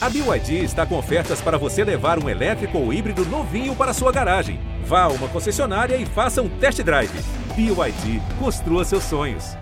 A BYD está com ofertas para você levar um elétrico ou híbrido novinho para sua garagem. Vá a uma concessionária e faça um test drive. BYD, construa seus sonhos.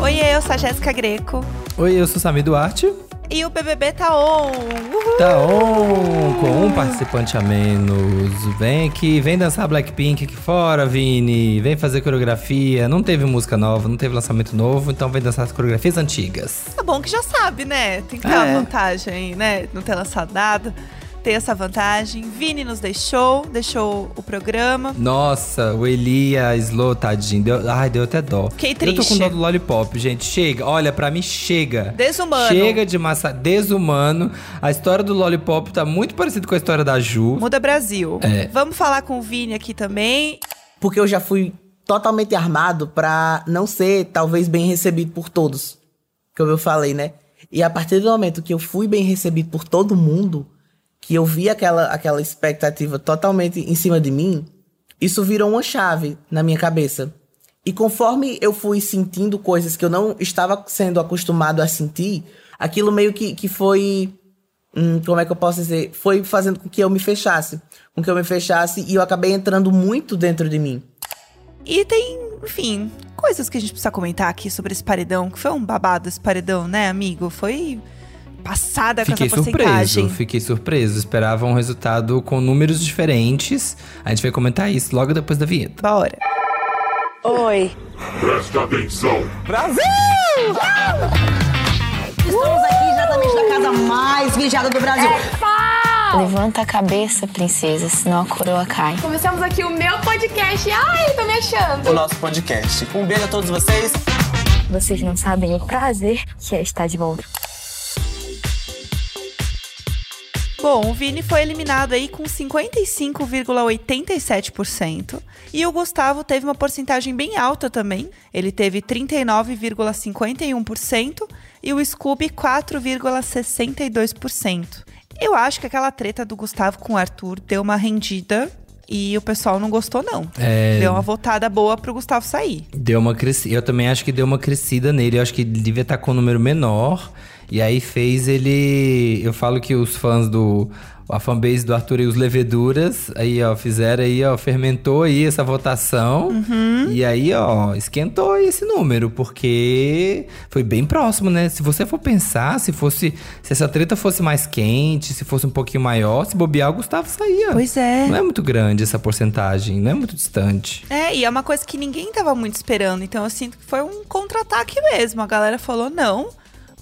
Oi, eu sou a Jéssica Greco. Oi, eu sou Sami Duarte. E o BBB tá on! Uhul! Tá on, com um participante a menos. Vem aqui, vem dançar Blackpink aqui fora, Vini. Vem fazer coreografia. Não teve música nova, não teve lançamento novo, então vem dançar as coreografias antigas. Tá bom que já sabe, né? Tem que ter É. uma vantagem, né? Não ter lançado nada. Ter essa vantagem. Vini nos deixou, deixou o programa. Nossa, o Eli e a Slow, tadinho. Deu, ai, deu até dó. Fiquei Eu tô com triste. dó do Lollipop, gente. Chega, olha, pra mim chega. Desumano. Chega de massa. Desumano. A história do Lollipop tá muito parecida com a história da Ju. Muda Brasil. É. Vamos falar com o Vini aqui também. Porque eu já fui totalmente armado pra não ser, talvez, bem recebido por todos. Como eu falei, né? E a partir do momento que eu fui bem recebido por todo mundo, que eu vi aquela, aquela expectativa totalmente em cima de mim, isso virou uma chave na minha cabeça. E conforme eu fui sentindo coisas que eu não estava sendo acostumado a sentir, aquilo meio que, que foi hum, como é que eu posso dizer? Foi fazendo com que eu me fechasse. Com que eu me fechasse e eu acabei entrando muito dentro de mim. E tem, enfim, coisas que a gente precisa comentar aqui sobre esse paredão, que foi um babado esse paredão, né, amigo? Foi passada com Fiquei essa porcentagem. surpreso, fiquei surpreso. Esperava um resultado com números diferentes. A gente vai comentar isso logo depois da vinheta. Bora. Oi. Presta atenção. Estamos aqui diretamente da casa mais vigiada do Brasil. Levanta a cabeça, princesa, senão a coroa cai. Começamos aqui o meu podcast. Ai, tô me achando. o nosso podcast. Um beijo a todos vocês. Vocês não sabem o prazer que é estar de volta. Bom, o Vini foi eliminado aí com 55,87% e o Gustavo teve uma porcentagem bem alta também. Ele teve 39,51% e o Scooby 4,62%. Eu acho que aquela treta do Gustavo com o Arthur deu uma rendida e o pessoal não gostou não. É. Deu uma votada boa pro Gustavo sair. Deu uma crescida. Eu também acho que deu uma crescida nele. Eu acho que ele devia estar com um número menor. E aí fez ele. Eu falo que os fãs do. A fanbase do Arthur e os Leveduras, aí, ó, fizeram aí, ó, fermentou aí essa votação. E aí, ó, esquentou aí esse número, porque foi bem próximo, né? Se você for pensar, se fosse. Se essa treta fosse mais quente, se fosse um pouquinho maior, se bobear, o Gustavo saía. Pois é. Não é muito grande essa porcentagem, não é muito distante. É, e é uma coisa que ninguém tava muito esperando. Então eu sinto que foi um contra-ataque mesmo. A galera falou: não,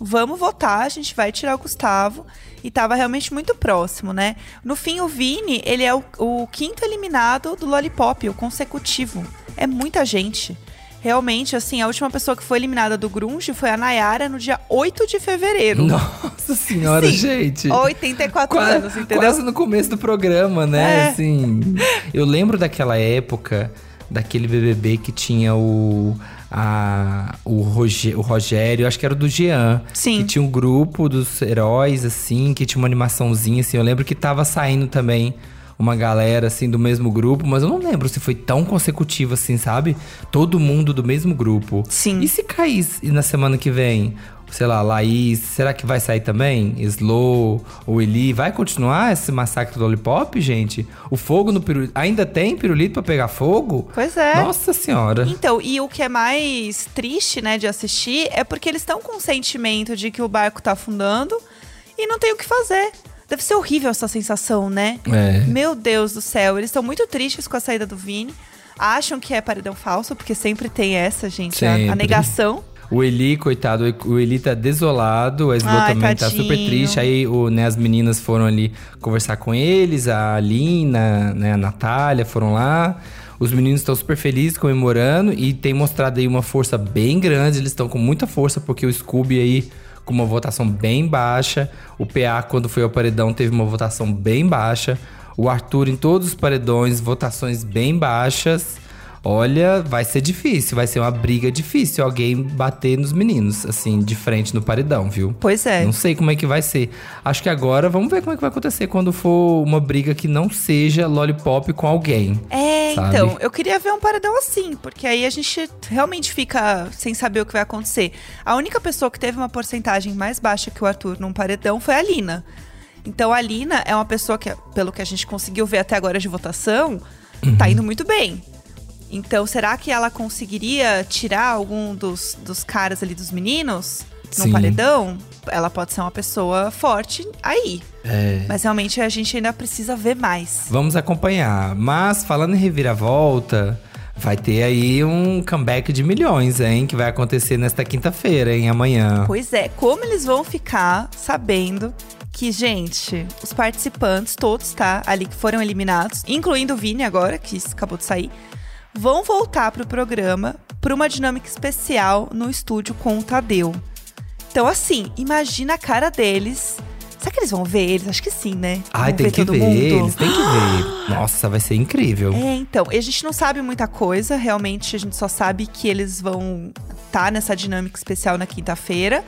vamos votar, a gente vai tirar o Gustavo. E tava realmente muito próximo, né? No fim, o Vini, ele é o, o quinto eliminado do Lollipop, o consecutivo. É muita gente. Realmente, assim, a última pessoa que foi eliminada do Grunge foi a Nayara no dia 8 de fevereiro. Nossa senhora, Sim, gente. 84 Qua- anos, entendeu? Quase no começo do programa, né? É. Assim. Eu lembro daquela época, daquele BBB que tinha o. A, o, Roge- o Rogério, acho que era do Jean. Sim. Que tinha um grupo dos heróis, assim, que tinha uma animaçãozinha, assim. Eu lembro que tava saindo também uma galera, assim, do mesmo grupo, mas eu não lembro se foi tão consecutivo, assim, sabe? Todo mundo do mesmo grupo. Sim. E se cair na semana que vem? Sei lá, Laís, será que vai sair também? Slow, ou Eli, vai continuar esse massacre do Lollipop, gente? O fogo no pirulito. Ainda tem pirulito pra pegar fogo? Pois é. Nossa senhora. Então, e o que é mais triste, né, de assistir é porque eles estão com o sentimento de que o barco tá afundando e não tem o que fazer. Deve ser horrível essa sensação, né? É. Meu Deus do céu, eles estão muito tristes com a saída do Vini. Acham que é paredão falso, porque sempre tem essa, gente, a- a, negação. O Eli, coitado, o Eli tá desolado, a Ai, também tá tadinho. super triste. Aí o, né, as meninas foram ali conversar com eles, a Alina, né, a Natália foram lá. Os meninos estão super felizes, comemorando e tem mostrado aí uma força bem grande. Eles estão com muita força porque o Scooby aí com uma votação bem baixa. O PA, quando foi ao paredão, teve uma votação bem baixa. O Arthur em todos os paredões, votações bem baixas. Olha, vai ser difícil, vai ser uma briga difícil alguém bater nos meninos, assim, de frente no paredão, viu? Pois é. Não sei como é que vai ser. Acho que agora vamos ver como é que vai acontecer quando for uma briga que não seja lollipop com alguém. É, sabe? então, eu queria ver um paredão assim, porque aí a gente realmente fica sem saber o que vai acontecer. A única pessoa que teve uma porcentagem mais baixa que o Arthur num paredão foi a Lina. Então a Lina é uma pessoa que, pelo que a gente conseguiu ver até agora de votação, Uhum. tá indo muito bem. Então, será que ela conseguiria tirar algum dos, dos caras ali dos meninos num Sim. paredão? Ela pode ser uma pessoa forte aí. É. Mas realmente a gente ainda precisa ver mais. Vamos acompanhar. Mas falando em reviravolta, vai ter aí um comeback de milhões, hein? Que vai acontecer nesta quinta-feira, hein? Amanhã. Pois é, como eles vão ficar sabendo que, gente, os participantes, todos, tá? Ali que foram eliminados, incluindo o Vini agora, que acabou de sair, vão voltar pro programa por uma dinâmica especial no estúdio com o Tadeu. Então, assim, imagina a cara deles. Será que eles vão ver eles? Acho que sim, né? Ai, Vão tem que todo ver, mundo. eles têm que ver. Nossa, vai ser incrível. É, então, a gente não sabe muita coisa, realmente a gente só sabe que eles vão estar nessa dinâmica especial na quinta-feira.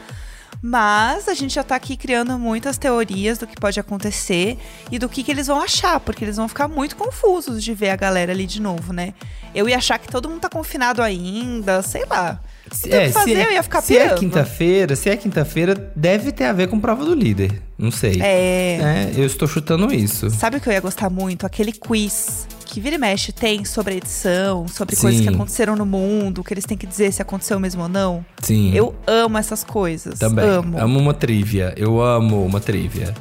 Mas a gente já tá aqui criando muitas teorias do que pode acontecer e do que, que eles vão achar, porque eles vão ficar muito confusos de ver a galera ali de novo, né? Eu ia achar que todo mundo tá confinado ainda, sei lá. Se, Tem o que fazer, eu ia ficar se é quinta-feira, se é quinta-feira, deve ter a ver com prova do líder. Não sei. É. É, eu estou chutando isso. Sabe o que eu ia gostar muito? Aquele quiz que vira e mexe tem sobre a edição, sobre coisas Sim. que aconteceram no mundo, que eles têm que dizer se aconteceu mesmo ou não. Sim. Eu amo essas coisas. também. Amo. Amo uma trivia. Eu amo uma trivia.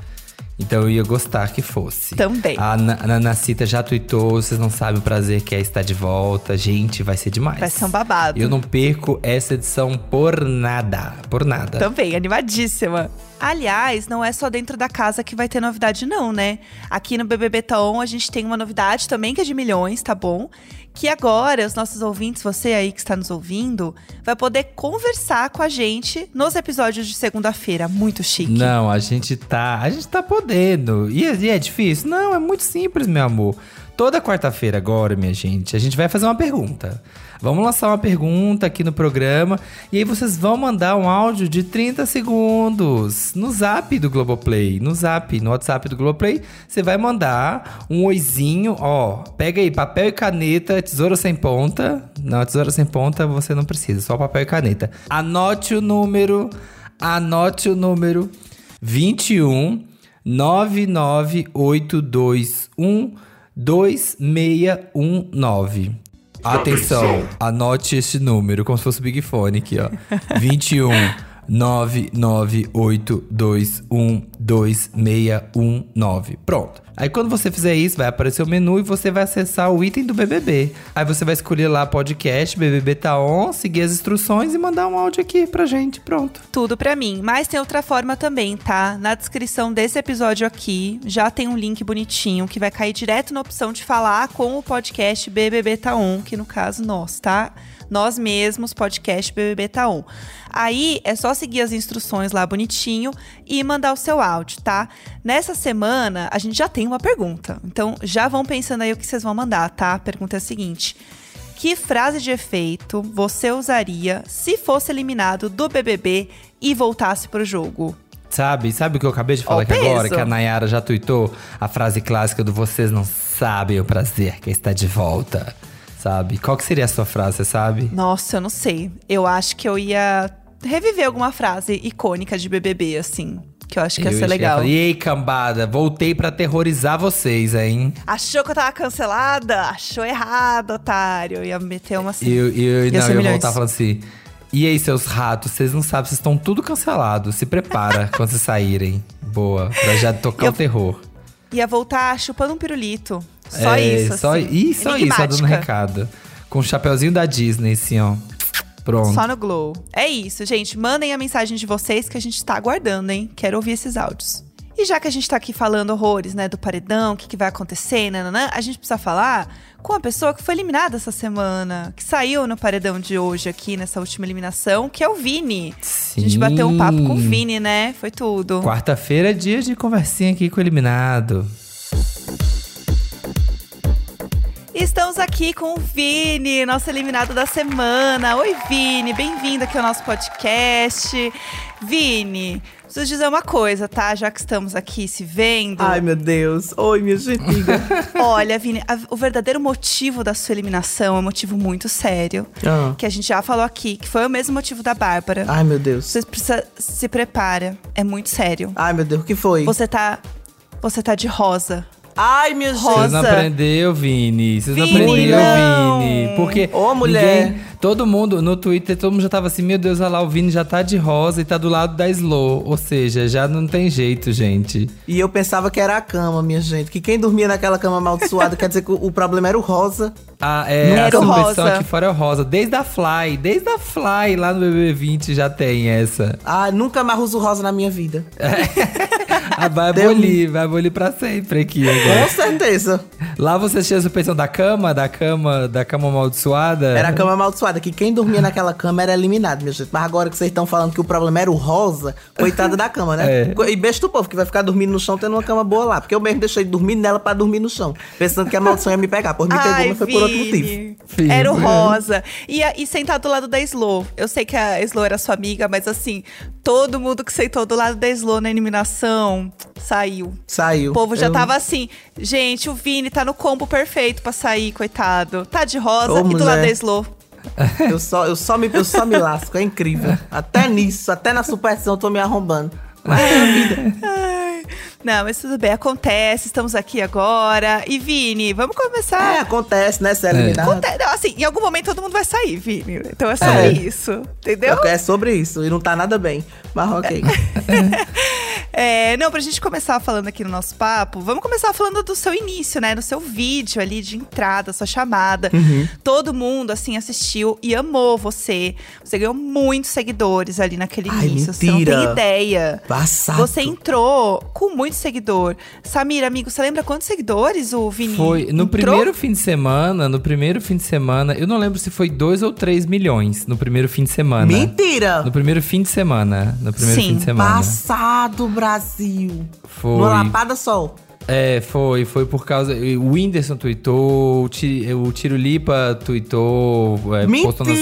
Então eu ia gostar que fosse. Também. A Nanacita já tweetou, vocês não sabem o prazer que é estar de volta. Gente, vai ser demais. Vai ser um babado. Eu não perco essa edição por nada. Por nada. Também, animadíssima. Aliás, não é só dentro da casa que vai ter novidade, não, né? Aqui no BBB Taon a gente tem uma novidade também que é de milhões, tá bom? Que agora os nossos ouvintes, você aí que está nos ouvindo, vai poder conversar com a gente nos episódios de segunda-feira. Muito chique. Não, a gente tá. A gente tá podendo. E, é- e é difícil? Não, é muito simples, meu amor. Toda quarta-feira agora, minha gente, a gente vai fazer uma pergunta. Vamos lançar uma pergunta aqui no programa. E aí vocês vão mandar um áudio de 30 segundos no zap do Globoplay. No zap, no WhatsApp do Globoplay. Você vai mandar um oizinho, ó. Pega aí papel e caneta, tesoura sem ponta. Não, tesoura sem ponta você não precisa, só papel e caneta. Anote o número. Anote o número 21 99821 2619. Atenção, anote esse número, como se fosse o Big Fone aqui, ó. 21 99821 2619. Pronto. Aí quando você fizer isso, vai aparecer o menu e você vai acessar o item do BBB. Aí você vai escolher lá podcast, BBB tá on, seguir as instruções e mandar um áudio aqui pra gente. Pronto. Tudo pra mim. Mas tem outra forma também, tá? Na descrição desse episódio aqui, já tem um link bonitinho que vai cair direto na opção de falar com o podcast BBB Taon, que no caso nós, tá? Nós mesmos, podcast BBB Taon. Aí é só seguir as instruções lá bonitinho e mandar o seu áudio, tá? Nessa semana a gente já tem uma pergunta. Então já vão pensando aí o que vocês vão mandar, tá? A pergunta é a seguinte: que frase de efeito você usaria se fosse eliminado do BBB e voltasse pro jogo? Sabe? Sabe o que eu acabei de falar aqui agora? Que a Nayara já tuitou a frase clássica do Vocês não sabem o prazer que está de volta. Sabe? Qual que seria a sua frase, você sabe? Nossa, eu não sei. Eu acho que eu ia reviver alguma frase icônica de BBB, assim. Que eu acho que ia Eu ser ia e legal. falar, E aí, cambada, voltei pra aterrorizar vocês, hein? Achou que eu tava cancelada? Achou errado, otário. Eu ia meter uma assim. Eu, eu, Ia não, ser eu ia voltar falando assim. E aí, seus ratos, vocês não sabem, vocês estão tudo cancelados. Se prepara quando vocês saírem. Boa, pra já tocar o terror. Ia voltar chupando um pirulito. Só É, isso, Só, assim. e só isso, só dando recado. Com o chapeuzinho da Disney, assim, ó. Pronto. Só no Glow. É isso, gente. Mandem a mensagem de vocês que a gente tá aguardando, hein? Quero ouvir esses áudios. E já que a gente tá aqui falando horrores, né, do paredão, o que, que vai acontecer, nananã, a gente precisa falar com a pessoa que foi eliminada essa semana, que saiu no paredão de hoje aqui, nessa última eliminação, que é o Vini. A gente bateu um papo com o Sim. Vini, né? Foi tudo. Quarta-feira é dia de conversinha aqui com o eliminado. Estamos aqui com o Vini, nosso eliminado da semana. Oi, Vini, bem-vindo aqui ao nosso podcast. Vini, preciso dizer uma coisa, tá? Já que estamos aqui se vendo. Ai, meu Deus. Oi, minha gentiga. Olha, Vini, a- o verdadeiro motivo da sua eliminação é um motivo muito sério. Ah. Que a gente já falou aqui, que foi o mesmo motivo da Bárbara. Ai, meu Deus. Você precisa se prepara. É muito sério. Ai, meu Deus, o que foi? Você tá. Você tá de rosa. Ai, minha. Rosa. Vocês não aprendeu, Vini. Vocês não aprendeu, não. Vini. Porque Ô, mulher. ninguém- todo mundo no Twitter, todo mundo já tava assim, meu Deus, olha lá, o Vini já tá de rosa e tá do lado da Slow. Ou seja, já não tem jeito, gente. E eu pensava que era a cama, minha gente. Que quem dormia naquela cama amaldiçoada quer dizer que o problema era o rosa. Ah, é, Não a era o suspensão rosa. aqui fora é o rosa. Desde a Fly, desde a Fly lá no BB20 já tem essa. Ah, nunca mais uso rosa na minha vida. Ah, vai abolir, vai abolir pra sempre aqui Com agora. certeza. Lá você tinha a suspensão da cama, da cama, da cama amaldiçoada. Era a cama amaldiçoada, que quem dormia naquela cama era eliminado, minha gente. Mas agora que vocês estão falando que o problema era o rosa, coitada da cama, né? É. E beijo do povo que vai ficar dormindo no chão tendo uma cama boa lá. Porque eu mesmo deixei de dormir nela pra dormir no chão. Pensando que a maldição ia me pegar. Pois me pegou, Ai, mas foi por outro motivo. Era o rosa. E, e sentar do lado da Slow. Eu sei que a Slow era sua amiga, mas assim, todo mundo que sentou do lado da Slow na eliminação saiu. Saiu. O povo já Eu- tava assim, gente, o Vini tá no combo perfeito pra sair, coitado. Tá de rosa Ô, e do mulher. lado da Slow. Eu só, eu, só me, eu só me lasco, é incrível. Até nisso, até na superstição eu tô me arrombando. Mas é a vida. Não, mas tudo bem, acontece, estamos aqui agora. E Vini, vamos É, começar. acontece, né? Ser eliminado. Aconte- não, assim, em algum momento todo mundo vai sair, Vini. Então é sobre É. isso, entendeu? É sobre isso. E não tá nada bem. Mas ok. É, não, pra gente começar falando aqui no nosso papo, vamos começar falando do seu início, né? Do seu vídeo ali de entrada, sua chamada. Uhum. Todo mundo, assim, assistiu e amou você. Você ganhou muitos seguidores ali naquele Ai, início. Você não mentira. tem ideia. Passado. Você entrou com muito seguidor. Samir, amigo, você lembra quantos seguidores o Vini Foi no entrou? primeiro fim de semana, no primeiro fim de semana, eu não lembro se foi 2 ou 3 milhões no primeiro fim de semana. Mentira! No primeiro fim de semana. No primeiro Sim, fim de semana. Passado, Brasil. Foi. No Lapada Sol. É, foi, foi por causa. O Whindersson tweetou, o, Ti- o Tiro Lipa tweetou, é, postou nas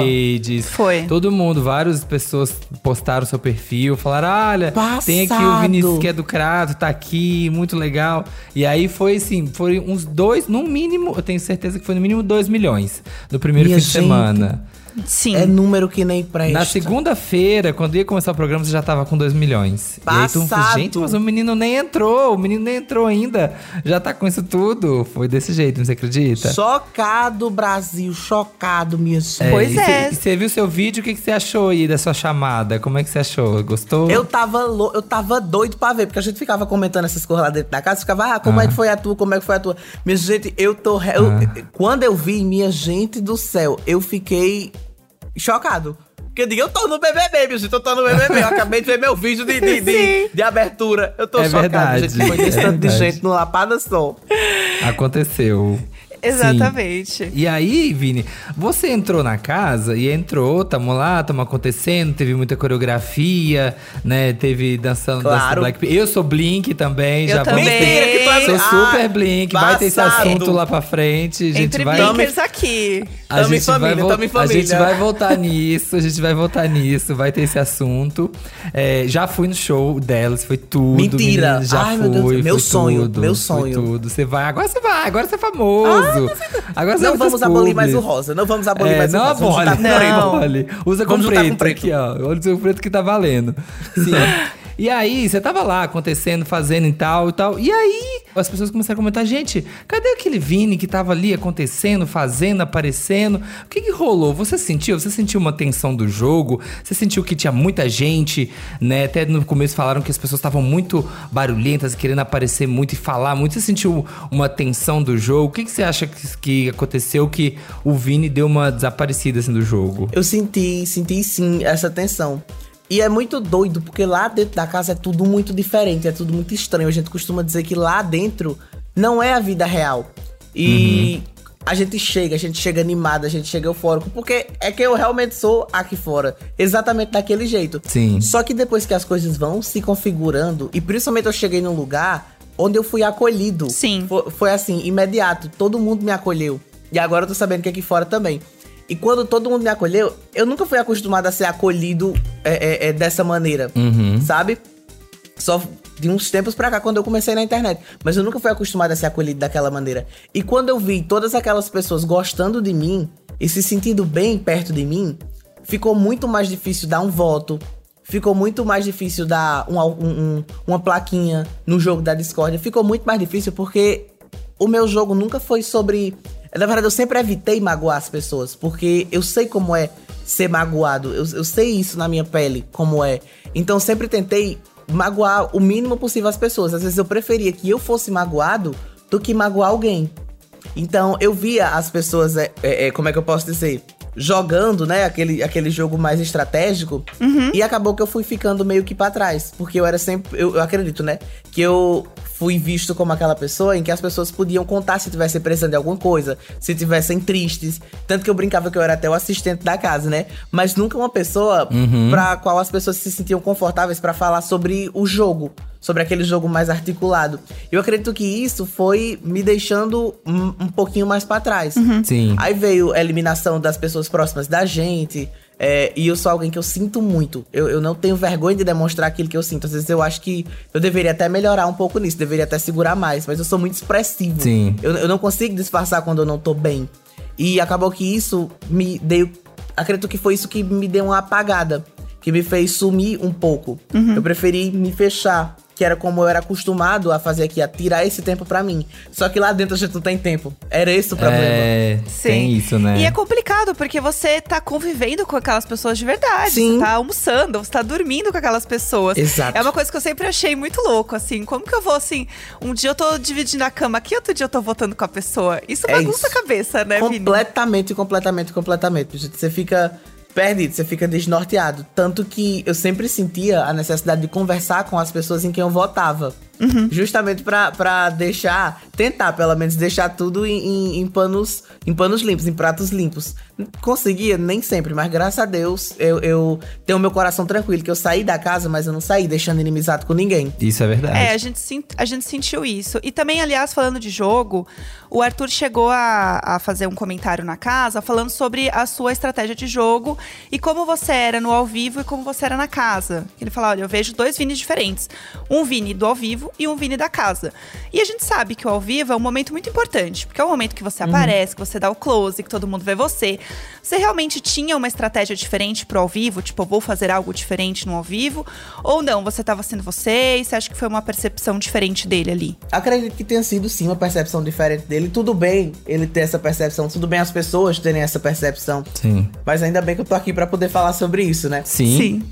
redes. Foi. Todo mundo, várias pessoas postaram seu perfil, falaram: olha, tem aqui o Passado. Vinícius que é do Crato, tá aqui, muito legal. E aí foi assim, foi uns dois, no mínimo, eu tenho certeza que foi no mínimo 2 milhões no primeiro Minha fim de gente. semana. Sim. É número que nem presta. Na segunda-feira, quando ia começar o programa, você já tava com 2 milhões. E aí falou, Passado. gente, mas o menino nem entrou, o menino nem entrou ainda. Já tá com isso tudo. Foi desse jeito, você acredita? Chocado, Brasil. Chocado, minha gente. Pois e é. cê- você viu seu vídeo, o que, que você achou aí da sua chamada? Como é que você achou? Gostou? Eu tava, lou- eu tava doido pra ver, porque a gente ficava comentando essas coisas lá dentro da casa, ficava, ah, como Ah. é que foi a tua, como é que foi a tua. Minha gente, eu tô. re- eu- quando eu vi, minha gente do céu, eu fiquei chocado. Porque eu digo, eu tô no BBB, gente, eu tô no BBB. Eu acabei de ver meu vídeo de, de, de, de abertura. Eu tô É chocado, verdade, gente. Foi é tanto de verdade. gente no Lapada Sol. Aconteceu. Exatamente. E aí, Vini, você entrou na casa e entrou, tamo lá, tamo acontecendo, teve muita coreografia, né? Teve dançando dança Claro. do Blackpink. Eu sou Blink também, Eu já também. Mentira que é- Sou Ah, super Blink, vai ter esse passado. assunto lá pra frente. A gente Entre vai. blinkers aqui. A Tamo em gente, vai família, vol- tamo em a família. gente vai voltar nisso, a gente vai voltar nisso, vai ter esse assunto. É, já fui no show delas, foi tudo. Mentira. menina, já Ai, fui, meu Deus, meu sonho, tudo, meu sonho. tudo. Você vai, agora você vai, agora você é famoso. Agora você Não vamos abolir mais o rosa. Não vamos abolir É, mais não o rosa. Vamos abole, com não abole. Usa com Vamos preto, com preto. aqui, ó. Olha o preto que tá valendo. Sim. E aí, você tava lá acontecendo, fazendo e tal e tal. E aí, as pessoas começaram a comentar: gente, cadê aquele Vini que tava ali acontecendo, fazendo, aparecendo? O que que rolou? Você sentiu? Você sentiu uma tensão do jogo? Você sentiu que tinha muita gente, né? Até no começo falaram que as pessoas estavam muito barulhentas, querendo aparecer muito e falar muito. Você sentiu uma tensão do jogo? O que, que você acha que, que aconteceu que o Vini deu uma desaparecida assim do jogo? Eu senti, senti sim essa tensão. E é muito doido, porque lá dentro da casa é tudo muito diferente, é tudo muito estranho. A gente costuma dizer que lá dentro não é a vida real. E a gente chega, a gente chega animado, a gente chega eufórico, porque é que eu realmente sou aqui fora. Exatamente daquele jeito. Sim. Só que depois que as coisas vão se configurando, e principalmente eu cheguei num lugar onde eu fui acolhido. Sim. Foi, foi assim, imediato. Todo mundo me acolheu. E agora eu tô sabendo que aqui fora também. E quando todo mundo me acolheu, eu nunca fui acostumado a ser acolhido é, é, é, dessa maneira, Uhum. sabe? Só de uns tempos pra cá, quando eu comecei na internet. Mas eu nunca fui acostumado a ser acolhido daquela maneira. E quando eu vi todas aquelas pessoas gostando de mim e se sentindo bem perto de mim, ficou muito mais difícil dar um voto. Ficou muito mais difícil dar um- um- um- uma plaquinha no jogo da Discord. Ficou muito mais difícil porque o meu jogo nunca foi sobre. Na verdade, eu sempre evitei magoar as pessoas, porque eu sei como é ser magoado. Eu, eu sei isso na minha pele, como é. Então, eu sempre tentei magoar o mínimo possível as pessoas. Às vezes, eu preferia que eu fosse magoado do que magoar alguém. Então, eu via as pessoas, é, é, é, como é que eu posso dizer? Jogando, né, aquele, aquele jogo mais estratégico. E acabou que eu fui ficando meio que pra trás. Porque eu era sempre. Eu, eu acredito, né? Que eu fui visto como aquela pessoa em que as pessoas podiam contar se tivessem precisando de alguma coisa, se tivessem tristes. Tanto que eu brincava que eu era até o assistente da casa, né? Mas nunca uma pessoa pra qual as pessoas se sentiam confortáveis pra falar sobre o jogo. Sobre aquele jogo mais articulado. Eu acredito que isso foi me deixando um, um pouquinho mais pra trás. Sim. Aí veio a eliminação das pessoas próximas da gente. É, e eu sou alguém que eu sinto muito. Eu, eu não tenho vergonha de demonstrar aquilo que eu sinto. Às vezes eu acho que eu deveria até melhorar um pouco nisso, deveria até segurar mais, mas eu sou muito expressivo. Sim. Eu, eu não consigo disfarçar quando eu não tô bem. E acabou que isso me deu. Acredito que foi isso que me deu uma apagada. Que me fez sumir um pouco. Eu preferi me fechar. Que era como eu era acostumado a fazer aqui, a tirar esse tempo pra mim. Só que lá dentro a gente não tem tempo. Era esse o problema. É, tem isso, né? E é complicado, porque você tá convivendo com aquelas pessoas de verdade. Sim. Você tá almoçando, você tá dormindo com aquelas pessoas. Exato. É uma coisa que eu sempre achei muito louco, assim. Como que eu vou, assim, um dia eu tô dividindo a cama aqui, outro dia eu tô voltando com a pessoa. Isso É bagunça isso. a cabeça, né, Vini? Completamente, completamente, completamente. Gente, Você fica perdido, você fica desnorteado. Tanto que eu sempre sentia a necessidade de conversar com as pessoas em quem eu votava. Justamente pra, pra deixar, tentar pelo menos deixar tudo em, em- em panos em panos limpos, em pratos limpos. Conseguia, nem sempre, mas graças a Deus eu, eu tenho meu coração tranquilo, que eu saí da casa, mas eu não saí deixando inimizado com ninguém. Isso é verdade. É, a gente, a gente sentiu isso. E também, aliás, falando de jogo, o Arthur chegou a, a fazer um comentário na casa falando sobre a sua estratégia de jogo e como você era no ao vivo e como você era na casa. Ele falou: olha, eu vejo dois Vinis diferentes. Um Vini do ao vivo e um Vini da casa. E a gente sabe que o ao vivo é um momento muito importante, porque é o momento que você aparece, que você dá o close, que todo mundo vê você. Você realmente tinha uma estratégia diferente pro ao vivo? Tipo, vou fazer algo diferente no ao vivo? Ou não? Você tava sendo você e você acha que foi uma percepção diferente dele ali? Acredito que tenha sido sim uma percepção diferente dele. Tudo bem ele ter essa percepção, tudo bem as pessoas terem essa percepção. Sim. Mas ainda bem que eu tô aqui pra poder falar sobre isso, né? Sim.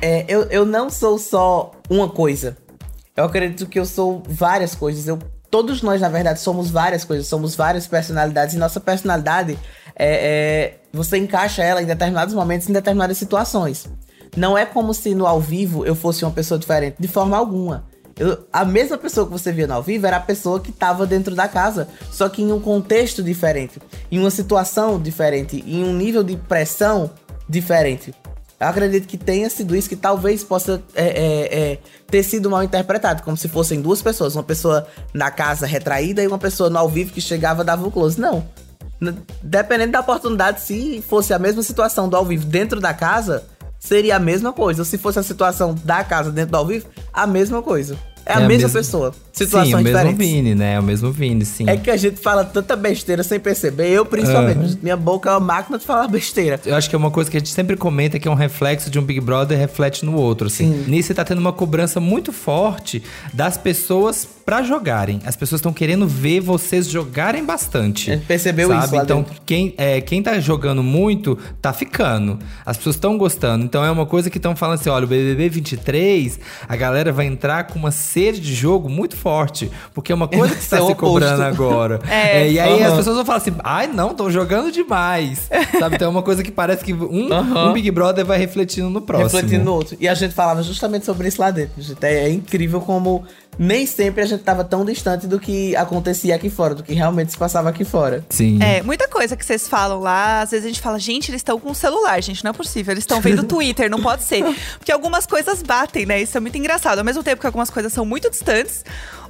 É, eu, eu não sou só uma coisa. Eu acredito que eu sou várias coisas. Eu, todos nós, na verdade, somos várias coisas, somos várias personalidades. E nossa personalidade é, é- você encaixa ela em determinados momentos, em determinadas situações. Não é como se no ao vivo eu fosse uma pessoa diferente, de forma alguma. Eu- a mesma pessoa que você via no ao vivo era a pessoa que estava dentro da casa, só que em um contexto diferente, em uma situação diferente, em um nível de pressão diferente. Eu acredito que tenha sido isso, que talvez possa é, é, é, ter sido mal interpretado, como se fossem duas pessoas, uma pessoa na casa retraída e uma pessoa no ao vivo que chegava e dava o close. Não. Dependendo da oportunidade, se fosse a mesma situação do ao vivo dentro da casa, seria a mesma coisa. Ou se fosse a situação da casa dentro do ao vivo, a mesma coisa. É a É a mesma mesma- pessoa. Sim, Situações o mesmo. Vini, né? O mesmo Vini, sim. É que a gente fala tanta besteira sem perceber. Eu, principalmente. Minha boca é uma máquina de falar besteira. Eu acho que é uma coisa que a gente sempre comenta que é um reflexo de um Big Brother reflete no outro, assim. Nisso você tá tendo uma cobrança muito forte das pessoas pra jogarem. As pessoas estão querendo ver vocês jogarem bastante. A gente percebeu sabe? isso Então, dentro. quem, é, quem tá jogando muito, tá ficando. As pessoas estão gostando. Então é uma coisa que estão falando assim: olha, o BBB 23, a galera vai entrar com uma sede de jogo muito forte. Porque é uma coisa que é está o se oposto. cobrando agora. É. É, e aí as Aham. pessoas vão falar assim: ai, não, estão jogando demais. Sabe? Então é uma coisa que parece que um, Aham. um Big Brother vai refletindo no próximo. refletindo no outro. E a gente falava justamente sobre isso lá dentro. gente. É, é incrível como nem sempre a gente tava tão distante do que acontecia aqui fora, do que realmente se passava aqui fora. Sim. É, muita coisa que vocês falam lá, às vezes a gente fala, gente, eles estão com o celular, gente, não é possível. Eles estão vendo o Twitter, não pode ser. Porque algumas coisas batem, né? Isso é muito engraçado. Ao mesmo tempo que algumas coisas são muito distantes,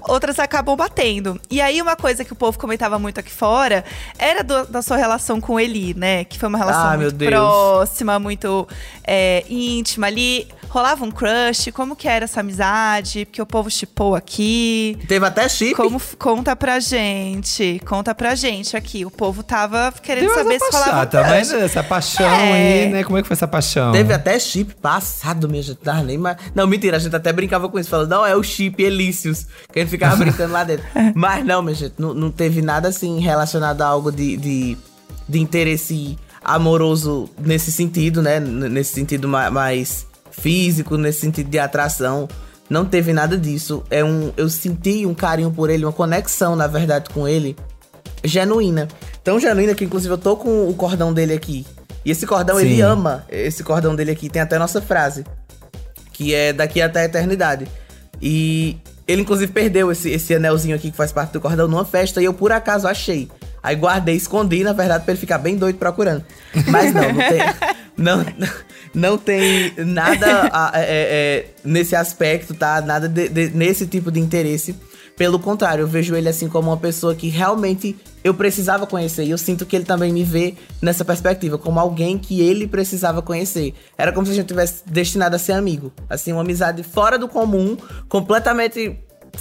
outras acabam batendo. E aí, uma coisa que o povo comentava muito aqui fora era do, da sua relação com Eli, né? Que foi uma relação Ah, muito próxima, muito é, íntima ali. Rolava um crush, como que era essa amizade? Porque o povo chipou aqui. Teve até chip. Como conta pra gente? Conta pra gente aqui. O povo tava querendo Deu saber se rolava crush. mas essa paixão É. aí, né? Como é que foi essa paixão? Teve até chip passado, minha gente. Tava nem mais... Não, mentira, a gente até brincava com isso. Falando, não, é o chip Elícios. Que a gente ficava brincando lá dentro. Mas não, minha gente, não, não teve nada assim relacionado a algo de, de, de interesse amoroso nesse sentido, né? Nesse sentido ma- mais físico, nesse sentido de atração. Não teve nada disso. É um, eu senti um carinho por ele, uma conexão, na verdade, com ele genuína. Tão genuína que, inclusive, eu tô com o cordão dele aqui. E esse cordão, Sim. ele ama esse cordão dele aqui. Tem até a nossa frase, que é daqui até a eternidade. E ele, inclusive, perdeu esse, esse anelzinho aqui que faz parte do cordão numa festa e eu, por acaso, achei. Aí guardei, escondi, na verdade, pra ele ficar bem doido procurando. Mas não, não tem, não, não tem nada a- é, é, nesse aspecto, tá? Nada de- de- nesse tipo de interesse. Pelo contrário, eu vejo ele assim como uma pessoa que realmente eu precisava conhecer. E eu sinto que ele também me vê nessa perspectiva, como alguém que ele precisava conhecer. Era como se a gente tivesse destinado a ser amigo. Assim, uma amizade fora do comum, completamente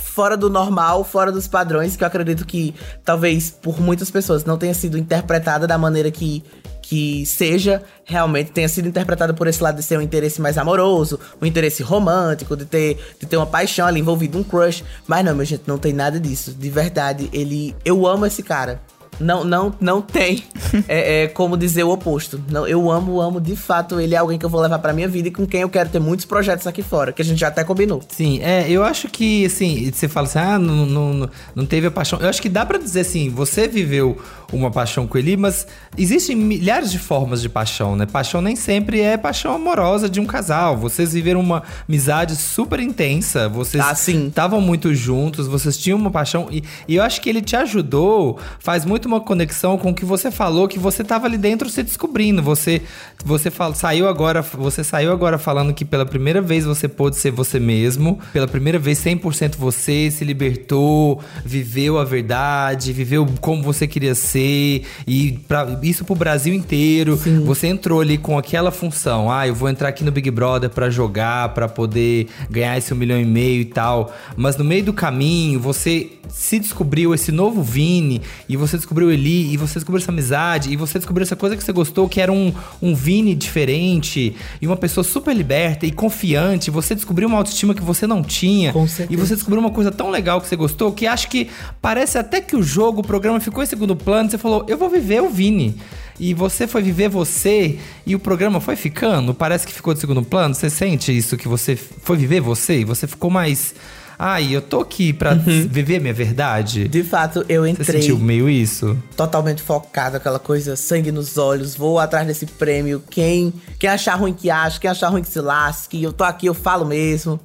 fora do normal, fora dos padrões, que eu acredito que talvez por muitas pessoas não tenha sido interpretada da maneira que que seja realmente tenha sido interpretada por esse lado de ser um interesse mais amoroso, um interesse romântico, de ter, de ter uma paixão ali envolvido, um crush. Mas não, minha gente, não tem nada disso. De verdade, ele. Eu amo esse cara. Não, não, não tem é, é, como dizer o oposto. Não, eu amo, amo de fato. Ele é alguém que eu vou levar pra minha vida e com quem eu quero ter muitos projetos aqui fora, que a gente já até combinou. Sim, é, eu acho que, assim, você fala assim, ah, não, não, não- não teve a paixão. Eu acho que dá pra dizer assim, você viveu uma paixão com ele, mas existem milhares de formas de paixão, né? Paixão nem sempre é paixão amorosa de um casal. Vocês viveram uma amizade super intensa, vocês Ah, estavam muito juntos, vocês tinham uma paixão. E, e eu acho que ele te ajudou, faz muito uma conexão com o que você falou, que você tava ali dentro se descobrindo. Você, você fala, saiu agora, você saiu agora falando que pela primeira vez você pôde ser você mesmo, pela primeira vez 100% você se libertou, viveu a verdade, viveu como você queria ser, e pra, isso pro Brasil inteiro. Você entrou ali com aquela função, ah, eu vou entrar aqui no Big Brother pra jogar, pra poder ganhar esse um milhão e meio e tal. Mas no meio do caminho, você se descobriu esse novo Vini, e você descobriu o Eli, e você descobriu essa amizade, e você descobriu essa coisa que você gostou, que era um, um Vini diferente, e uma pessoa super liberta e confiante. Você descobriu uma autoestima que você não tinha. Com E certeza. você descobriu uma coisa tão legal que você gostou, que acho que parece até que o jogo, o programa ficou em segundo plano, você falou, eu vou viver o Vini. E você foi viver você e o programa foi ficando, parece que ficou de segundo plano. Você sente isso que você foi viver você e você ficou mais Ai, eu tô aqui pra viver a minha verdade. De fato, eu Você entrei sentiu meio isso? totalmente focado, aquela coisa, sangue nos olhos, vou atrás desse prêmio. Quem, quem achar ruim que acha, quem achar ruim que se lasque, eu tô aqui, eu falo mesmo.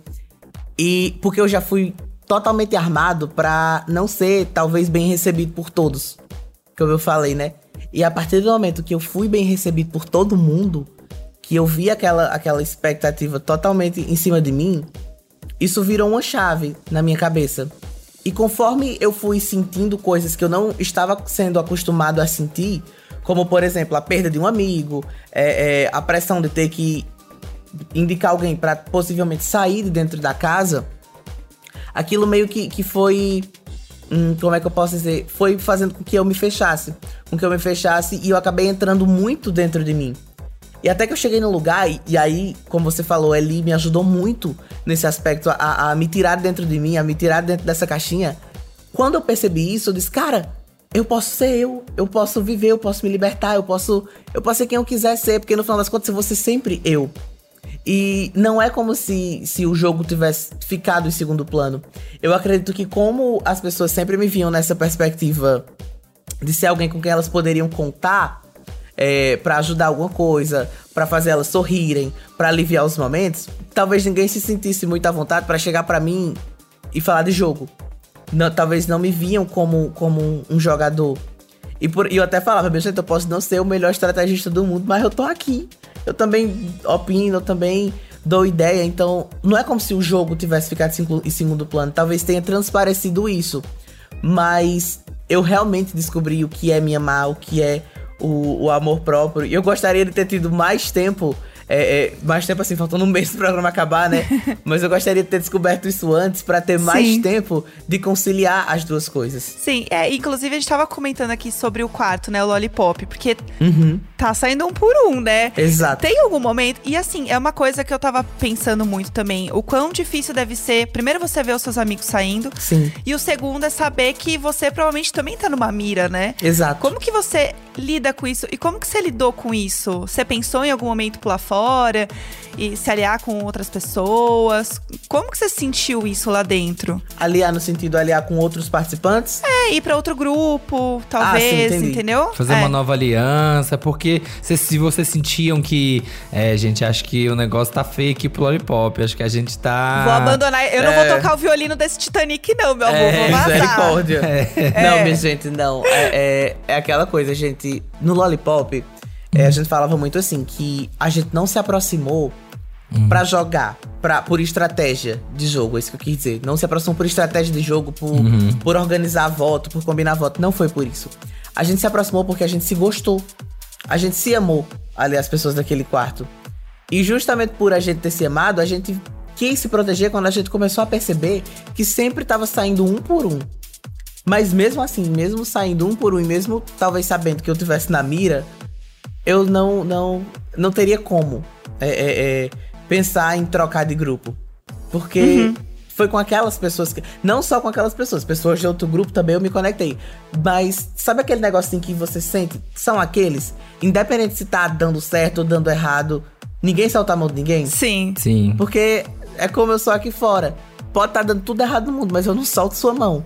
E porque eu já fui totalmente armado pra não ser talvez bem recebido por todos. Como eu falei, né? E a partir do momento que eu fui bem recebido por todo mundo, que eu vi aquela, aquela expectativa totalmente em cima de mim, isso virou uma chave na minha cabeça. E conforme eu fui sentindo coisas que eu não estava sendo acostumado a sentir, como por exemplo a perda de um amigo, é, é, a pressão de ter que indicar alguém para possivelmente sair de dentro da casa, aquilo meio que, que foi. hum, como é que eu posso dizer? Foi fazendo com que eu me fechasse. Com que eu me fechasse e eu acabei entrando muito dentro de mim. E até que eu cheguei no lugar, e, e aí, como você falou, Eli me ajudou muito nesse aspecto, a, a me tirar dentro de mim, a me tirar dentro dessa caixinha. Quando eu percebi isso, eu disse, cara, eu posso ser eu, eu posso viver, eu posso me libertar, eu posso, eu posso ser quem eu quiser ser, porque no final das contas eu vou ser sempre eu. E não é como se, se o jogo tivesse ficado em segundo plano. Eu acredito que como as pessoas sempre me viam nessa perspectiva de ser alguém com quem elas poderiam contar é, para ajudar alguma coisa, pra fazer elas sorrirem, pra aliviar os momentos, talvez ninguém se sentisse muito à vontade pra chegar pra mim e falar de jogo. Não- talvez não me viam como, como um, jogador. E, por, eu até falava, meu gente, eu posso não ser o melhor estrategista do mundo, mas eu tô aqui. Eu também opino, eu também dou ideia, então não é como se o jogo tivesse ficado em segundo plano. Talvez tenha transparecido isso. Mas eu realmente descobri o que é me amar, o que é o, o amor próprio. E eu gostaria de ter tido mais tempo é, é, mais tempo assim, faltando um mês pro programa acabar, né? Mas eu gostaria de ter descoberto isso antes para ter mais Sim. tempo de conciliar as duas coisas. Sim, é, inclusive a gente tava comentando aqui sobre o quarto, né? O Lollipop, porque uhum. tá saindo um por um, né? Exato. Tem algum momento. E assim, é uma coisa que eu tava pensando muito também. O quão difícil deve ser. Primeiro, você ver os seus amigos saindo. Sim. E o segundo é saber que você provavelmente também tá numa mira, né? Exato. Como que você lida com isso? E como que você lidou com isso? Você pensou em algum momento pular fora e se aliar com outras pessoas? Como que você sentiu isso lá dentro? Aliar no sentido aliar com outros participantes? É, ir para outro grupo, talvez, ah, sim, entendeu? Fazer é. uma nova aliança, porque se, se vocês sentiam que, é, gente, acho que o negócio tá feio aqui pro Lollipop, acho que a gente tá... Vou abandonar, eu é. não vou é. tocar o violino desse Titanic não, meu amor, é, vou vazar. Misericórdia. É. Não, minha gente, não. É, é aquela coisa, gente, no Lollipop é, a gente falava muito assim, que a gente não se aproximou uhum. para jogar, pra, por estratégia de jogo, é isso que eu quis dizer. Não se aproximou por estratégia de jogo, por, uhum. por organizar voto, por combinar voto. Não foi por isso. A gente se aproximou porque a gente se gostou. A gente se amou, ali, as pessoas daquele quarto. E justamente por a gente ter se amado, a gente quis se proteger quando a gente começou a perceber que sempre tava saindo um por um. Mas mesmo assim, mesmo saindo um por um, e mesmo talvez sabendo que eu tivesse na mira, eu não não não teria como é, é, é, pensar em trocar de grupo. Porque uhum. foi com aquelas pessoas que. Não só com aquelas pessoas, pessoas de outro grupo também eu me conectei. Mas sabe aquele negocinho que você sente? São aqueles, independente se tá dando certo ou dando errado, ninguém solta a mão de ninguém? Sim. Sim. Porque é como eu sou aqui fora. Pode estar tá dando tudo errado no mundo, mas eu não solto sua mão.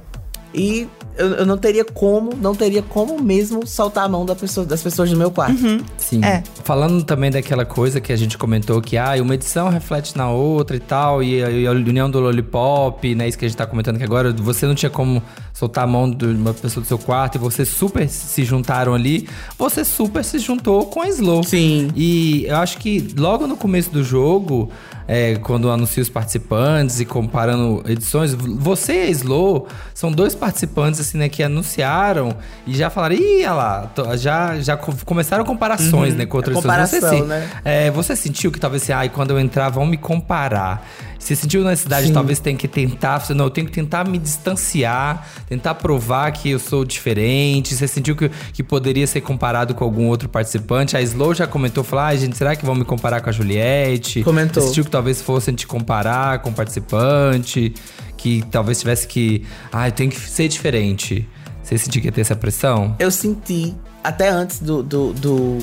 E eu, eu, não teria como, não teria como mesmo soltar a mão da pessoa, das pessoas do meu quarto. Uhum. Sim. É. Falando também daquela coisa que a gente comentou que ah, uma edição reflete na outra e tal, e, e a união do Lollipop, né? Isso que a gente tá comentando aqui agora, você não tinha como soltar a mão de uma pessoa do seu quarto e vocês super se juntaram ali, você super se juntou com a Slow. Sim. E eu acho que logo no começo do jogo, é, quando anuncia os participantes e comparando edições, você e a Slow são dois participantes assim, né, que anunciaram e já falaram, ih, olha lá, já, já começaram comparações, uhum, né, com outras é edições. Você, né? é, você sentiu que talvez assim, ai, quando eu entrar vão me comparar. Você sentiu na cidade, talvez tem que tentar, não, eu tenho que tentar me distanciar, tentar provar que eu sou diferente. Você sentiu que, que poderia ser comparado com algum outro participante? A Slow já comentou, falou, ah, gente, será que vão me comparar com a Juliette? Comentou. Você sentiu que talvez fossem te comparar com o participante? Que talvez tivesse que, ah, eu tenho que ser diferente. Você sentiu que ia ter essa pressão? Eu senti, até antes do, do, do,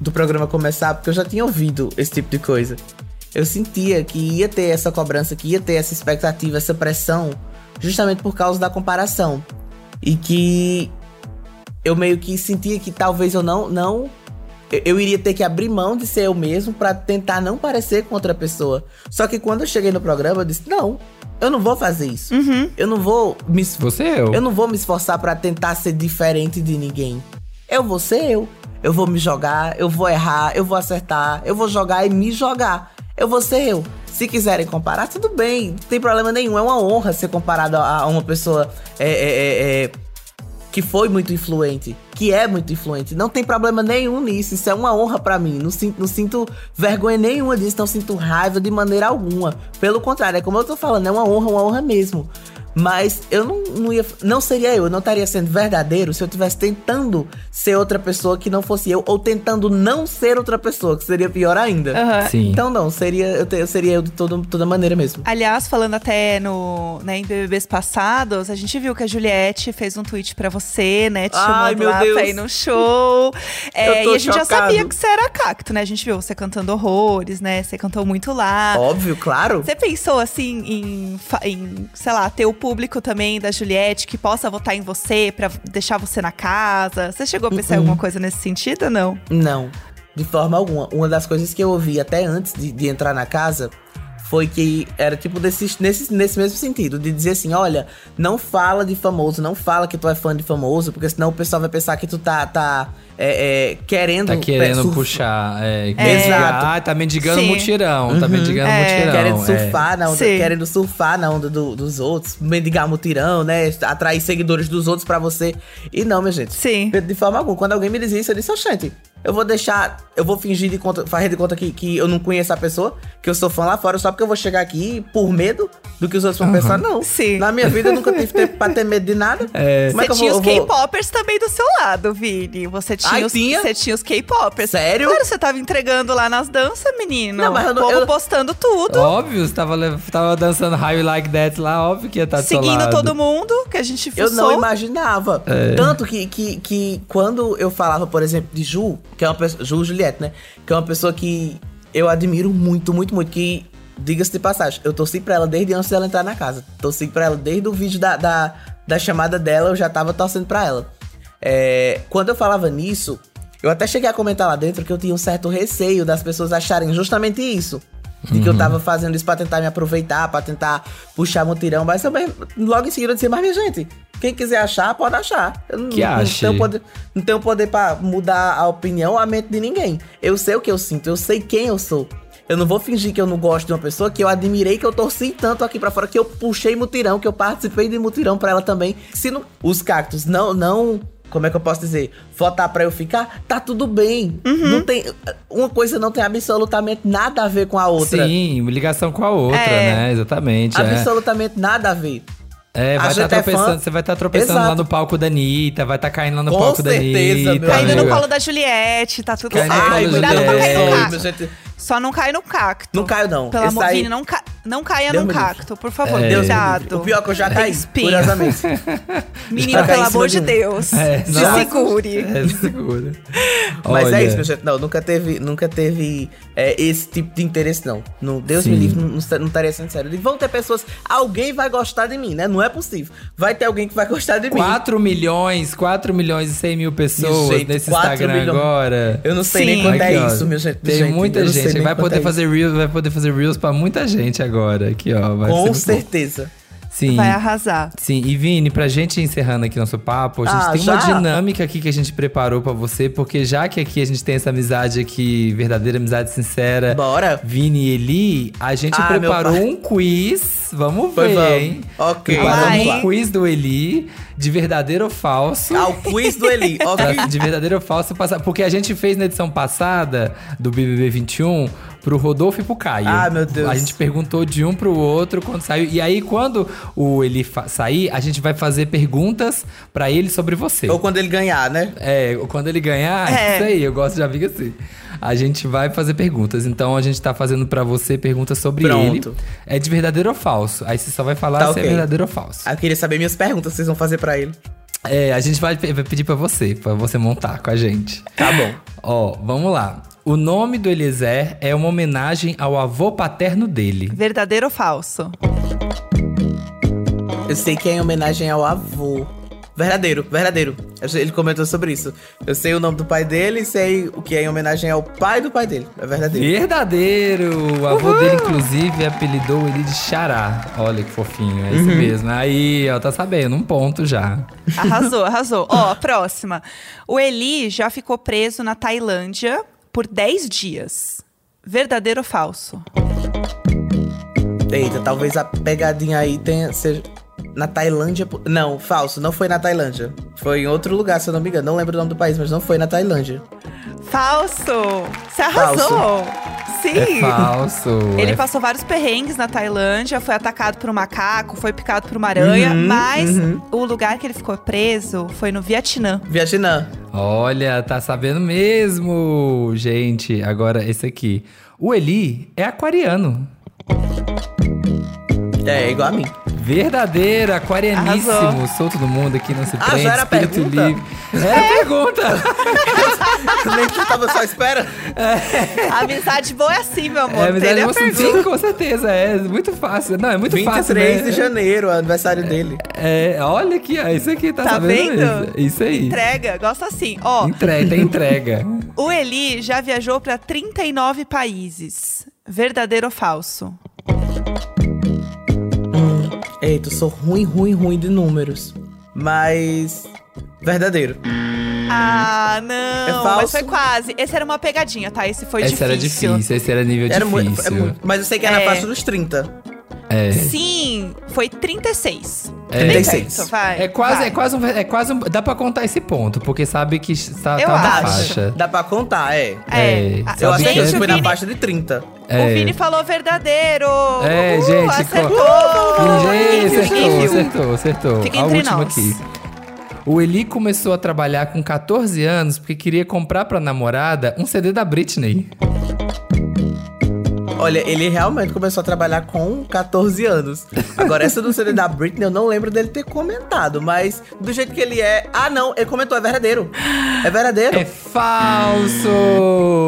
do programa começar, porque eu já tinha ouvido esse tipo de coisa eu sentia que ia ter essa cobrança, que ia ter essa expectativa, essa pressão, justamente por causa da comparação. E que eu meio que sentia que talvez eu não não eu iria ter que abrir mão de ser eu mesmo para tentar não parecer com outra pessoa. Só que quando eu cheguei no programa, eu disse: "Não, eu não vou fazer isso. Uhum. Eu não vou me Você é eu. Eu não vou me esforçar para tentar ser diferente de ninguém. Eu vou ser eu. Eu vou me jogar, eu vou errar, eu vou acertar, eu vou jogar e me jogar eu vou ser eu. Se quiserem comparar, tudo bem, não tem problema nenhum. É uma honra ser comparado a, uma pessoa é, é, é, é, que foi muito influente, que é muito influente. Não tem problema nenhum nisso. Isso é uma honra para mim. Não sinto, não sinto vergonha nenhuma disso, não sinto raiva de maneira alguma. Pelo contrário, é como eu tô falando, é uma honra, uma honra mesmo. Mas eu não, não ia. Não seria eu, eu não estaria sendo verdadeiro se eu estivesse tentando ser outra pessoa que não fosse eu, ou tentando não ser outra pessoa, que seria pior ainda. Uhum. Sim. Então não, seria, eu, eu seria eu de todo, toda maneira mesmo. Aliás, falando até no, né, em BBBs passados, a gente viu que a Juliette fez um tweet pra você, né? Te Ai, chamando lá Deus. pra ir no show. é, e a gente chocado. já sabia que você era cacto, né? A gente viu você cantando horrores, né? Você cantou muito lá. Óbvio, claro. Você pensou assim em, em sei lá, ter o público também da Juliette que possa votar em você para deixar você na casa? Você chegou a pensar em alguma coisa nesse sentido ou não? Não, de forma alguma. Uma das coisas que eu ouvi até antes de, de entrar na casa foi que era tipo desse, nesse, nesse mesmo sentido, de dizer assim, olha, não fala de famoso, não fala que tu é fã de famoso, porque senão o pessoal vai pensar que tu tá, tá é, é, querendo... Tá querendo surf- puxar. É, Exato. Ah, tá mendigando Sim. mutirão. Tá Uhum. mendigando É. mutirão. Querendo é. surfar na onda, Sim. querendo surfar na onda do- dos outros, mendigar mutirão, né? Atrair seguidores dos outros pra você. E não, minha gente. Sim. De forma alguma. Quando alguém me diz isso, eu disse, oxente, eu vou deixar. Eu vou fingir de conta, fazer de conta que, que eu não conheço a pessoa, que eu sou fã lá fora, só porque eu vou chegar aqui por medo do que os outros vão pensar. Não. Sim. Na minha vida eu nunca tive tempo pra ter medo de nada. É. Como é Você eu vou. tinha os eu vou- K-popers também do seu lado, Vini. Você tinha, Ai, os, tinha? Você tinha os K-popers. Sério? Claro, você tava entregando lá nas danças, menino. Não, mas eu não- O povo eu- postando tudo. Óbvio, você tava, tava dançando How You Like That lá, óbvio que ia estar seu seguindo lado. todo mundo, que a gente Eu fuçou. não imaginava. É. Tanto que, que, que quando eu falava, por exemplo, de Ju, que é uma pessoa. Ju Juliette, né? Que é uma pessoa que eu admiro muito, muito, muito. Que, diga-se de passagem, eu torci pra ela desde antes dela entrar na casa. Torci pra ela desde o vídeo da, da, da chamada dela, eu já tava torcendo pra ela. É, quando eu falava nisso, eu até cheguei a comentar lá dentro que eu tinha um certo receio das pessoas acharem justamente isso. De que eu tava fazendo isso pra tentar me aproveitar, pra tentar puxar mutirão, mas também logo em seguida eu disse, mas minha gente, quem quiser achar, pode achar. Eu não, Que não ache. tenho poder, não tenho poder pra mudar a opinião, a mente de ninguém. Eu sei o que eu sinto, eu sei quem eu sou. Eu não vou fingir que eu não gosto de uma pessoa que eu admirei, que eu torci tanto aqui pra fora, que eu puxei mutirão, que eu participei de mutirão pra ela também. Se não, os cactos não, não, como é que eu posso dizer? Votar pra eu ficar, tá tudo bem. Não tem, uma coisa não tem absolutamente nada a ver com a outra. Sim, ligação com a outra, É. né? Exatamente. é. Absolutamente nada a ver. É, vai estar gente é tropeçando, fã. você vai estar tropeçando lá Exato. no palco da Anitta, vai estar caindo lá no Com palco da certeza, Anitta. meu Caindo amigo. no colo da Juliette, tá tudo certo. da Cuidado pra cair no cacto. Gente, Só não cai no cacto. Não caio, não. Pelo amor, aí- Vini, não, ca... não caia Deus no livre. cacto, por favor. É. Deus Cuidado. O pior é que eu já caí, espinho. curiosamente. Menino, pelo amor de de. Deus. É, Se nossa. segure. É, segura. Mas Olha, é isso, meu gente. Não, nunca teve, nunca teve é, esse tipo de interesse, não. não Deus Sim. me livre, não, não, não estaria sendo sério. Vão ter pessoas. Alguém vai gostar de mim, né? Não é possível. Vai ter alguém que vai gostar de mim. 4 milhões, 4 milhões e 100 mil pessoas nesse 4 Instagram milhões. agora. Eu não sei Sim. nem quanto Aqui, é ó, isso, meu gente. Tem gente, muita gente. Vai poder é fazer reels, vai poder fazer reels pra muita gente agora. Aqui, ó. Com muito bom. Sim. Vai arrasar. Sim, e Vini, pra gente encerrando aqui nosso papo, a gente Ah, tem uma já? dinâmica aqui que a gente preparou pra você, porque já que aqui a gente tem essa amizade aqui, verdadeira amizade sincera, Bora. Vini e Eli, a gente Ah, preparou um quiz, vamos ver, vamos. hein? Ok. Preparamos um quiz do Eli, de verdadeiro ou falso. Ao quiz do Eli. Pra- ok. de verdadeiro ou falso passar. Porque a gente fez na edição passada do BBB 21 pro Rodolfo e pro Caio. Ah, meu Deus. A gente perguntou de um pro outro quando saiu. E aí, quando o ele fa- sair, a gente vai fazer perguntas pra ele sobre você. Ou quando ele ganhar, né? É, quando ele ganhar, É. isso aí, eu gosto de amiga assim. A gente vai fazer perguntas. Então a gente tá fazendo pra você perguntas sobre Pronto. ele. É de verdadeiro ou falso. Aí você só vai falar Tá se ok. é verdadeiro ou falso. Ah, Eu queria saber minhas perguntas que vocês vão fazer pra ele. É, a gente vai, pe- vai pedir pra você, pra você montar com a gente. Tá bom. Ó, vamos lá. O nome do Eliezer é uma homenagem ao avô paterno dele. Verdadeiro ou falso? Eu sei que é em homenagem ao avô. Verdadeiro, verdadeiro. Ele comentou sobre isso. Eu sei o nome do pai dele e sei o que é em homenagem ao pai do pai dele. É verdadeiro. Verdadeiro! O avô dele, inclusive, apelidou ele de Xará. Olha que fofinho, é isso mesmo. Aí, ó, tá sabendo, um ponto já. Arrasou, arrasou. Ó, próxima. O Eli já ficou preso na Tailândia por 10 dias. Verdadeiro ou falso? Eita, talvez a pegadinha aí tenha seja na Tailândia. Não, falso, não foi na Tailândia. Foi em outro lugar, se eu não me engano. Não lembro o nome do país, mas não foi na Tailândia. Falso! Você arrasou! Sim! É falso. Ele é passou vários perrengues na Tailândia, foi atacado por um macaco, foi picado por uma aranha, Uhum, mas uhum. o lugar que ele ficou preso foi no Vietnã. Vietnã. Olha, tá sabendo mesmo, gente. Agora, esse aqui. O Eli é aquariano. É, igual a mim. Verdadeiro, aquarianíssimo. Arrasou. Sou todo mundo aqui, não se Ah, prende. já era espírito pergunta? livre. É, pergunta. Nem que tava só espera. A amizade boa é assim, meu amor. É, não mas tem ele nem a mostrou pergunta. sim, com certeza. É muito fácil. Não, é muito 23 fácil, né? de janeiro, aniversário dele. É, olha aqui, ó. Isso aqui tá, Tá sabendo vendo? Isso aí. Entrega, gosta assim. Ó, Entrega, tem entrega. o Eli já viajou pra 39 países. Verdadeiro ou falso? Eita, eu sou ruim, ruim, ruim de números. Mas. Verdadeiro. Ah, É não. falso? mas foi quase. Esse era uma pegadinha, tá? Esse foi esse difícil. era difícil, esse era nível Era muito, difícil. é muito- Mas eu sei que era na É. faixa dos 30. É. Sim, foi 36. É. Bem 36. perto, vai. É quase, vai. é quase um, é quase um, dá pra contar esse ponto, porque sabe que tá, Eu tá na faixa. Dá pra contar, é. É. É, Eu acho que gente, foi na faixa de 30. É. o Vini falou verdadeiro. É, Uhul, gente, acertou. co- Gente, acertou, acertou, acertou. Fica A entre última nós. aqui. O Eli começou a trabalhar com 14 anos porque queria comprar pra namorada um CD da Britney. Olha, ele realmente começou a trabalhar com 14 anos. Agora, essa do CD da Britney, eu não lembro dele ter comentado, mas do jeito que ele é. Ah, não, ele comentou, é verdadeiro. É verdadeiro. É falso!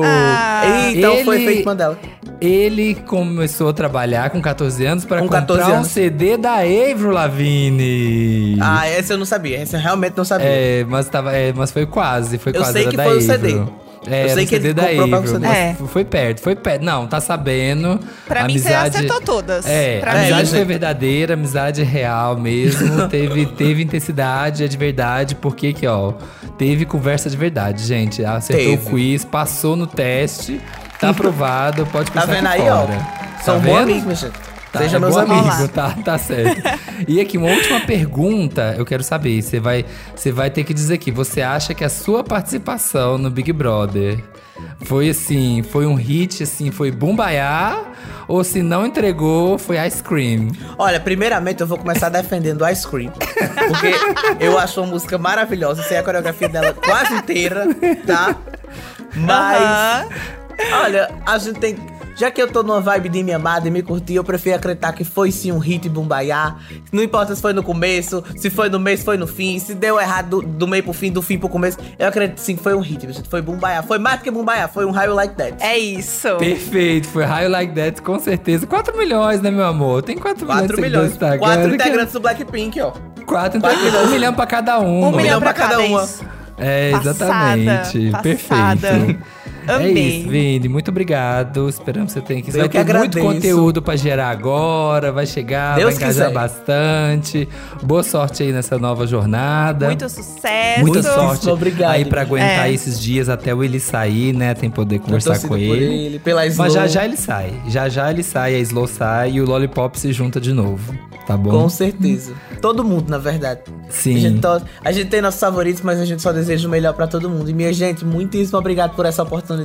Ah, então foi ele- feito Mandela. Ele começou a trabalhar com 14 anos para Com comprar 14 um anos. CD da Avril Lavigne. Ah, essa eu não sabia. Essa eu realmente não sabia. É, mas, tava, é, mas foi quase, foi Eu quase. sei que da foi o Avril. CD. É, Eu sei que ele da comprou pra Avril, É. foi perto, foi perto. Não, tá sabendo. Pra mim, você amizade... acertou todas. É, Pra a amizade mim- foi verdadeira, amizade real mesmo. teve, teve intensidade, é de verdade, porque que, ó, teve conversa de verdade, gente. Acertou Teve. o quiz, passou no teste, tá aprovado, pode Tá pensar vendo aí, ó? fora. São tá bons amigos, gente. Tá, Seja é meus bom amigos. amigo, tá, tá certo. e aqui, uma última pergunta, eu quero saber. Você vai, você vai ter que dizer aqui. Você acha que a sua participação no Big Brother foi assim, foi um hit, assim, foi bumbaiá? Ou se não entregou, foi ice cream? Olha, primeiramente eu vou começar defendendo Ice Cream. Porque eu acho uma música maravilhosa. Sei a coreografia dela quase inteira, tá? Mas. Olha, a gente tem. Já que eu tô numa vibe de me amar, de me curtir, eu prefiro acreditar que foi sim um hit bumbaiá. Não importa se foi no começo, se foi no mês, se foi no fim, se deu errado do, do meio pro fim, do fim pro começo. Eu acredito sim que foi um hit, gente. Foi bumbaiá. Foi mais do que bumbaiá, foi um raio like that. É isso. Perfeito, foi High Like That, com certeza. 4 milhões, né, meu amor? Tem 4 milhões 4 de milhões. seguidores no Instagram. Quatro Daqui a- integrantes do Blackpink, ó. Quatro integrantes. Um milhão pra cada um. Um, milhão pra cada, uma. isso. É, Passada, exatamente. passada. Perfeito. É Amei. isso, Vini. Muito obrigado. Esperamos que você tenha que. Vai que ter muito agradeço. conteúdo pra gerar agora. Vai chegar, Deus vai engajar quiser. bastante. Boa sorte aí nessa nova jornada. Muito sucesso. Muita Muito sorte obrigado. aí pra aguentar É. esses dias até o ele sair, né? Tem poder conversar com ele. ele, pela Slow. Mas já já ele sai. Já já ele sai, a Slow sai e o Lollipop se junta de novo. Tá bom? Com certeza. Todo mundo, na verdade. Sim. A gente, to- a gente tem nossos favoritos, mas a gente só deseja o melhor pra todo mundo. E minha gente, muitíssimo obrigado por essa oportunidade.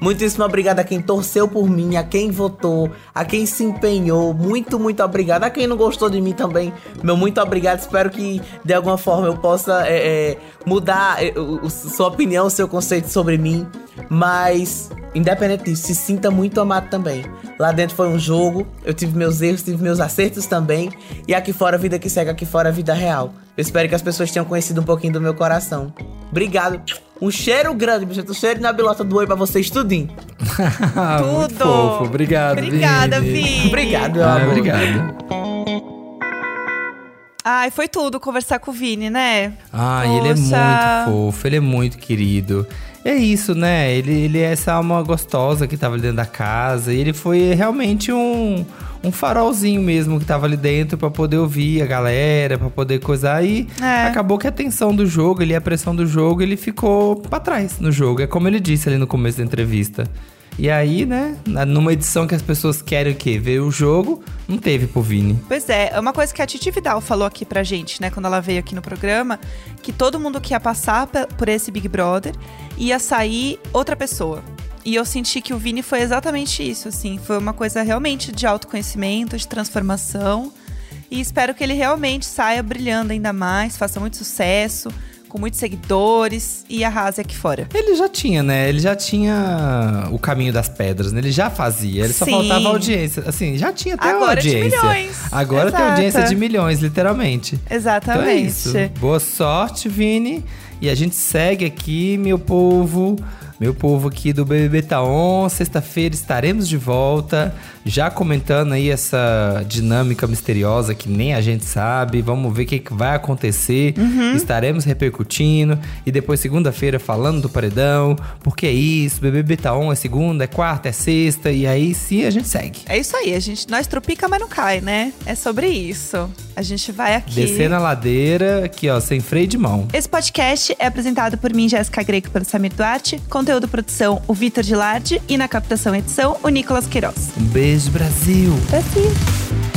Muitíssimo obrigado a quem torceu por mim, a quem votou, a quem se empenhou. Muito, muito obrigado. A quem não gostou de mim também, meu muito obrigado. Espero que de alguma forma eu possa é, é, mudar é, o- sua opinião, seu conceito sobre mim. Mas, independente disso, se sinta muito amado também. Lá dentro foi um jogo, eu tive meus erros, tive meus acertos também. E aqui fora, a vida que segue, aqui fora, a vida real. Eu espero que as pessoas tenham conhecido um pouquinho do meu coração. Obrigado. Um cheiro grande, bicho. Um cheiro na bilota do oi pra vocês, tudinho. Muito Tudo. fofo. Obrigado, Obrigada, Vini. Vini. Obrigado, meu Ah, amor. obrigado. Ai, foi tudo conversar com o Vini, né? Ah, ele é Poxa. muito fofo, ele é muito querido. É isso, né? Ele, ele é essa alma gostosa que tava ali dentro da casa. E ele foi realmente um, um farolzinho mesmo que tava ali dentro pra poder ouvir a galera, pra poder coisar. E É. acabou que a tensão do jogo, ali, a pressão do jogo, ele ficou pra trás no jogo. É como ele disse ali no começo da entrevista. E aí, né, numa edição que as pessoas querem o quê? Ver o jogo, não teve pro Vini. Pois é, é uma coisa que a Titi Vidal falou aqui pra gente, né, quando ela veio aqui no programa, que todo mundo que ia passar por esse Big Brother ia sair outra pessoa. E eu senti que o Vini foi exatamente isso, assim, foi uma coisa realmente de autoconhecimento, de transformação. E espero que ele realmente saia brilhando ainda mais, faça muito sucesso, com muitos seguidores e arrase aqui fora. Ele já tinha, né? Ele já tinha o caminho das pedras, né? Ele já fazia. Ele só Sim. faltava audiência. Assim, já tinha até Agora de audiência. milhões. Agora tem Exato. audiência de milhões, literalmente. Então é Exatamente. isso. Boa sorte, Vini. E a gente segue aqui, meu povo, Meu povo aqui do BBB Tá On, sexta-feira estaremos de volta, já comentando aí essa dinâmica misteriosa que nem a gente sabe. Vamos ver o que, que vai acontecer. Estaremos repercutindo e depois segunda-feira falando do paredão, porque é isso, BBB Tá On é segunda, é quarta, é sexta e aí sim a gente segue. É isso aí, a gente, nós tropica, mas não cai, né? É sobre isso. A gente vai aqui. Descer na ladeira, aqui ó, sem freio de mão. Esse podcast é apresentado por mim, Jéssica Greco, pelo Samir Duarte. Conteúdo produção, o Vitor Gilardi. E na captação e edição, o Nicolas Queiroz. Um beijo, Brasil! Brasil!